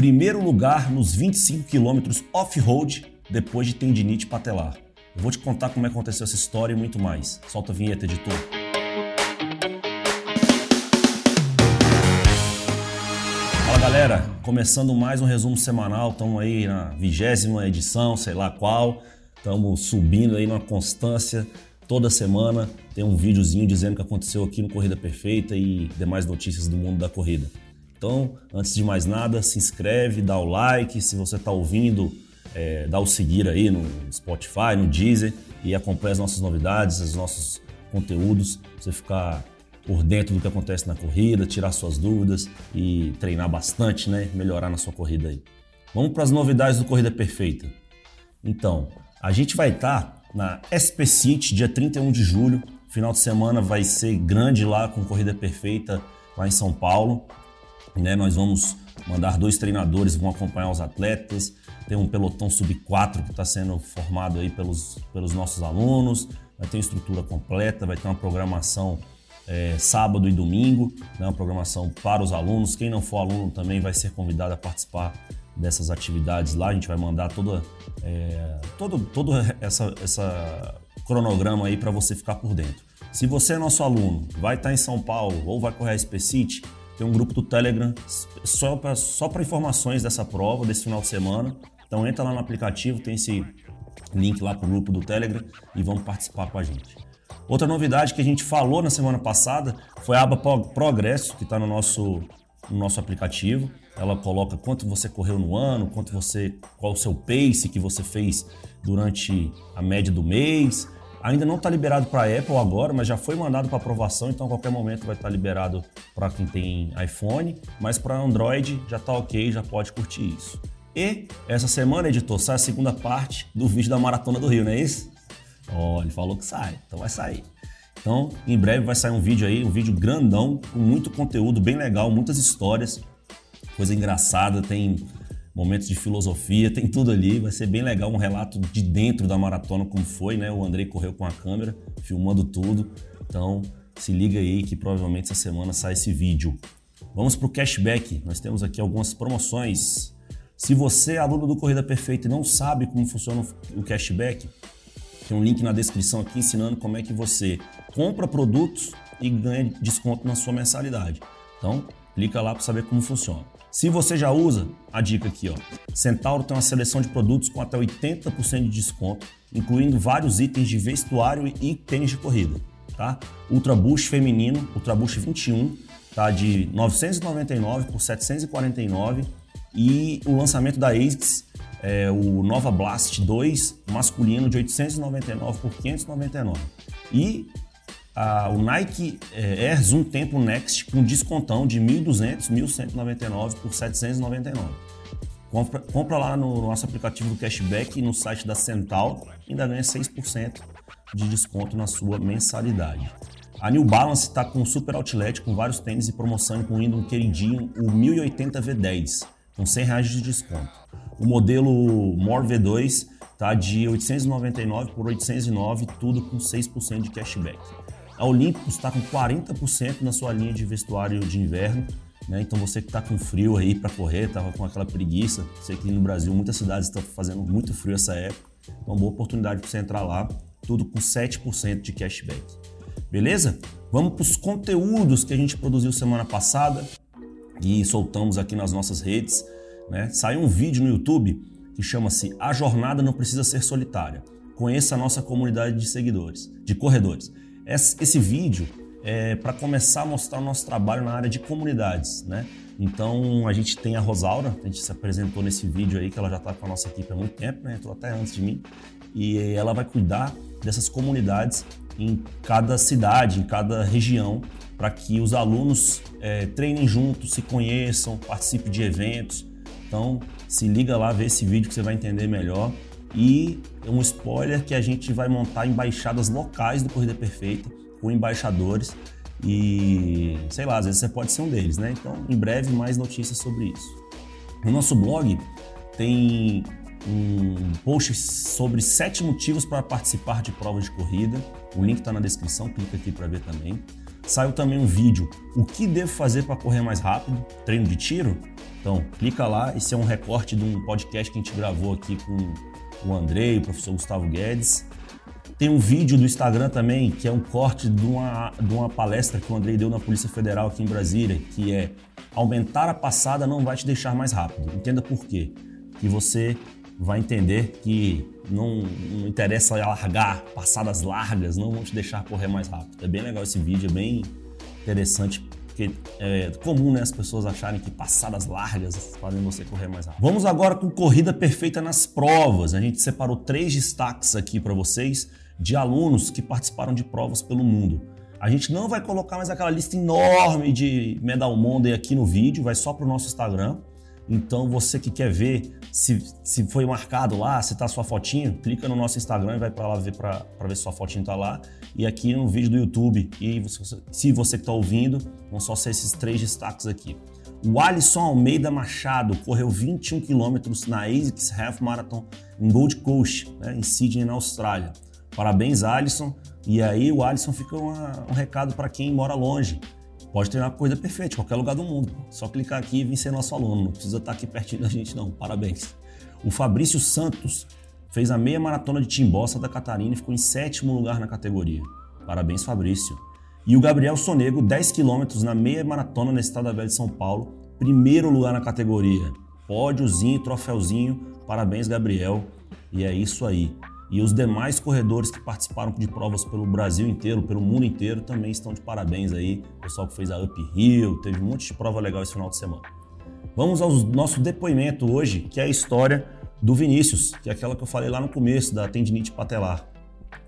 primeiro lugar nos 25 quilômetros off-road depois de tendinite patelar. Eu vou te contar como é aconteceu essa história e muito mais. Solta a vinheta, editor. Fala galera, começando mais um resumo semanal, estamos aí na vigésima edição, sei lá qual, estamos subindo aí numa constância toda semana tem um videozinho dizendo o que aconteceu aqui no Corrida Perfeita e demais notícias do mundo da corrida. Então, antes de mais nada, se inscreve, dá o like, se você está ouvindo, é, dá o seguir aí no Spotify, no Deezer e acompanha as nossas novidades, os nossos conteúdos, você ficar por dentro do que acontece na corrida, tirar suas dúvidas e treinar bastante, né? Melhorar na sua corrida aí. Vamos para as novidades do Corrida Perfeita. Então, a gente vai estar tá na SP City, dia 31 de julho. Final de semana vai ser grande lá com Corrida Perfeita lá em São Paulo. Né? Nós vamos mandar dois treinadores, vão acompanhar os atletas. Tem um pelotão sub-4 que está sendo formado aí pelos, pelos nossos alunos. Vai ter estrutura completa, vai ter uma programação é, sábado e domingo, né? uma programação para os alunos. Quem não for aluno também vai ser convidado a participar dessas atividades lá. A gente vai mandar toda, é, todo, todo essa, essa cronograma aí para você ficar por dentro. Se você é nosso aluno, vai estar tá em São Paulo ou vai correr a Specity, tem um grupo do Telegram só para só informações dessa prova, desse final de semana. Então entra lá no aplicativo, tem esse link lá para o grupo do Telegram e vamos participar com a gente. Outra novidade que a gente falou na semana passada foi a aba Progresso, que está no nosso, no nosso aplicativo. Ela coloca quanto você correu no ano, quanto você, qual o seu pace que você fez durante a média do mês. Ainda não está liberado para Apple agora, mas já foi mandado para aprovação, então a qualquer momento vai estar tá liberado para quem tem iPhone, mas para Android já está ok, já pode curtir isso. E essa semana, editor, sai a segunda parte do vídeo da Maratona do Rio, não é isso? Oh, ele falou que sai, então vai sair. Então, em breve vai sair um vídeo aí, um vídeo grandão, com muito conteúdo, bem legal, muitas histórias coisa engraçada, tem momentos de filosofia, tem tudo ali. Vai ser bem legal um relato de dentro da maratona, como foi, né? O Andrei correu com a câmera, filmando tudo. Então, se liga aí que provavelmente essa semana sai esse vídeo. Vamos para o cashback. Nós temos aqui algumas promoções. Se você é aluno do Corrida Perfeita e não sabe como funciona o cashback, tem um link na descrição aqui ensinando como é que você compra produtos e ganha desconto na sua mensalidade. Então, clica lá para saber como funciona. Se você já usa, a dica aqui, ó. Centauro tem uma seleção de produtos com até 80% de desconto, incluindo vários itens de vestuário e tênis de corrida, tá? Ultra Boost feminino, Ultra Boost 21, tá de 999 por 749 e o lançamento da ASICS é o Nova Blast 2 masculino de 899 por 599. E o Nike é, Air Zoom Tempo Next com descontão de 1.200, 1.199 por 799. Compra, compra lá no nosso aplicativo do cashback e no site da Central ainda ganha 6% de desconto na sua mensalidade. A New Balance está com super outlet com vários tênis e promoção, incluindo um queridinho, o 1080 V10, com 100 reais de desconto. O modelo More V2 está de 899 por 809, tudo com 6% de cashback. A Olympus está com 40% na sua linha de vestuário de inverno. Né? Então você que está com frio aí para correr, estava com aquela preguiça. Sei que no Brasil muitas cidades estão fazendo muito frio essa época. Então, uma boa oportunidade para você entrar lá, tudo com 7% de cashback. Beleza? Vamos para os conteúdos que a gente produziu semana passada e soltamos aqui nas nossas redes. Né? Saiu um vídeo no YouTube que chama-se A Jornada Não Precisa Ser Solitária. Conheça a nossa comunidade de seguidores, de corredores. Esse vídeo é para começar a mostrar o nosso trabalho na área de comunidades, né? Então a gente tem a Rosaura, a gente se apresentou nesse vídeo aí, que ela já está com a nossa equipe há muito tempo, né? Entrou até antes de mim. E ela vai cuidar dessas comunidades em cada cidade, em cada região, para que os alunos é, treinem juntos, se conheçam, participem de eventos. Então se liga lá, vê esse vídeo que você vai entender melhor e um spoiler que a gente vai montar embaixadas locais do Corrida Perfeita com embaixadores e sei lá, às vezes você pode ser um deles, né? Então, em breve mais notícias sobre isso. No nosso blog tem um post sobre sete motivos para participar de provas de corrida. O link está na descrição, clica aqui para ver também. Saiu também um vídeo, o que devo fazer para correr mais rápido, treino de tiro? Então, clica lá, esse é um recorte de um podcast que a gente gravou aqui com o Andrei, o professor Gustavo Guedes. Tem um vídeo do Instagram também, que é um corte de uma, de uma palestra que o Andrei deu na Polícia Federal aqui em Brasília, que é aumentar a passada não vai te deixar mais rápido. Entenda por quê. Que você vai entender que não, não interessa largar, passadas largas não vão te deixar correr mais rápido. É bem legal esse vídeo, é bem interessante porque é comum né, as pessoas acharem que passadas largas fazem você correr mais rápido. Vamos agora com corrida perfeita nas provas. A gente separou três destaques aqui para vocês de alunos que participaram de provas pelo mundo. A gente não vai colocar mais aquela lista enorme de Medal Monday aqui no vídeo, vai só para o nosso Instagram. Então você que quer ver se, se foi marcado lá, se tá sua fotinho, clica no nosso Instagram e vai para lá ver para ver se sua fotinho tá lá. E aqui no vídeo do YouTube, e se você que está ouvindo, vão só ser esses três destaques aqui. O Alisson Almeida Machado correu 21 quilômetros na ASICS Half Marathon em Gold Coast, né, em Sydney, na Austrália. Parabéns, Alisson. E aí o Alisson fica uma, um recado para quem mora longe pode treinar corrida perfeita, qualquer lugar do mundo. Só clicar aqui e vir ser nosso aluno. Não precisa estar aqui pertinho da gente, não. Parabéns. O Fabrício Santos fez a meia maratona de Timbó, Santa Catarina e ficou em sétimo lugar na categoria. Parabéns, Fabrício. E o Gabriel Sonego, 10 quilômetros na meia maratona na Estrada Velha de São Paulo, primeiro lugar na categoria. Pódiozinho, troféuzinho. Parabéns, Gabriel. E é isso aí. E os demais corredores que participaram de provas pelo Brasil inteiro, pelo mundo inteiro, também estão de parabéns aí. O pessoal que fez a Up Hill, teve um monte de prova legal esse final de semana. Vamos ao nosso depoimento hoje, que é a história do Vinícius, que é aquela que eu falei lá no começo, da tendinite patelar.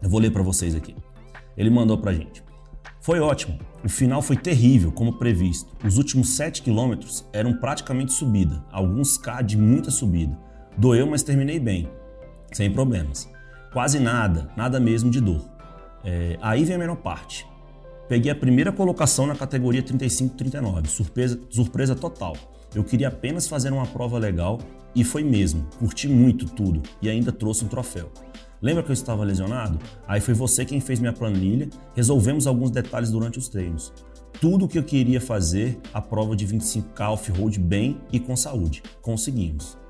Eu vou ler para vocês aqui. Ele mandou pra gente. Foi ótimo. O final foi terrível, como previsto. Os últimos 7 quilômetros eram praticamente subida, alguns K de muita subida. Doeu, mas terminei bem, sem problemas. Quase nada, nada mesmo de dor. É, aí vem a melhor parte. Peguei a primeira colocação na categoria 35-39, surpresa, surpresa total. Eu queria apenas fazer uma prova legal e foi mesmo. Curti muito tudo e ainda trouxe um troféu. Lembra que eu estava lesionado? Aí foi você quem fez minha planilha, resolvemos alguns detalhes durante os treinos. Tudo o que eu queria fazer, a prova de 25K off-road bem e com saúde. Conseguimos.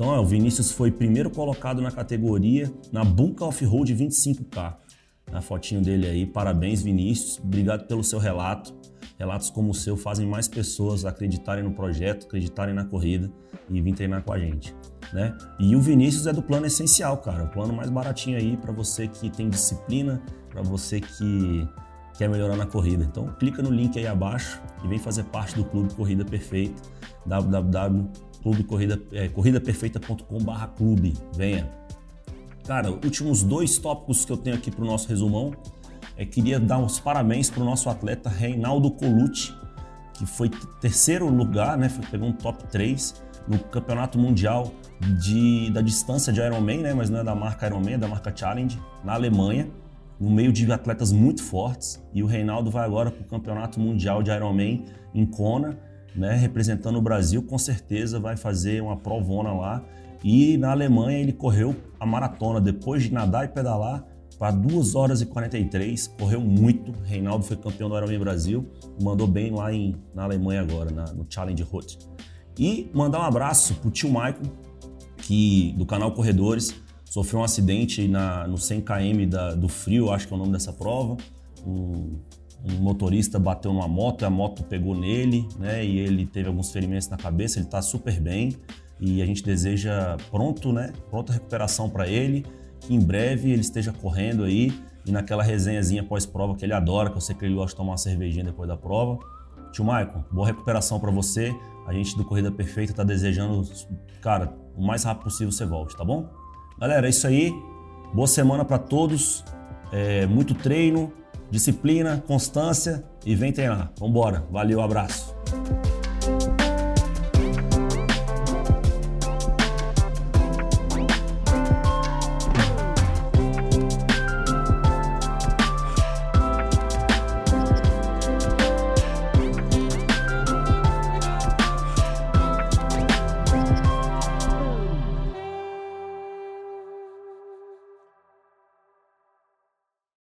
Então, ó, o Vinícius foi primeiro colocado na categoria na Bunka Off-Road 25K. A fotinho dele aí, parabéns Vinícius, obrigado pelo seu relato. Relatos como o seu fazem mais pessoas acreditarem no projeto, acreditarem na corrida e vir treinar com a gente. Né? E o Vinícius é do plano essencial, cara, o plano mais baratinho aí para você que tem disciplina, para você que quer melhorar na corrida. Então clica no link aí abaixo e vem fazer parte do Clube Corrida Perfeita, www clube corrida, é, corridaperfeita.com.br clube. Venha. Cara, últimos dois tópicos que eu tenho aqui para o nosso resumão. É, queria dar uns parabéns para o nosso atleta Reinaldo Colucci, que foi terceiro lugar, né? Foi, pegou um top 3 no Campeonato Mundial de, da distância de Ironman, né? Mas não é da marca Ironman, é da marca Challenge, na Alemanha, no meio de atletas muito fortes. E o Reinaldo vai agora para o Campeonato Mundial de Ironman em Kona né, representando o Brasil, com certeza vai fazer uma provona lá. E na Alemanha ele correu a maratona depois de nadar e pedalar para 2 horas e 43, correu muito. Reinaldo foi campeão do Ironman Brasil, mandou bem lá em, na Alemanha agora, na, no Challenge Route. E mandar um abraço pro tio Michael, que do canal Corredores, sofreu um acidente na, no 100 km da, do Frio, acho que é o nome dessa prova. Um, um motorista bateu numa moto a moto pegou nele, né? E ele teve alguns ferimentos na cabeça, ele está super bem e a gente deseja pronto, né? Pronta recuperação para ele, que em breve ele esteja correndo aí e naquela resenhazinha pós-prova que ele adora, que eu sei que ele gosta de tomar uma cervejinha depois da prova. Tio Maicon, boa recuperação para você. A gente do Corrida Perfeita está desejando, cara, o mais rápido possível você volte, tá bom? Galera, é isso aí. Boa semana para todos. É, muito treino, disciplina, constância e vem treinar. Vambora. Valeu, abraço.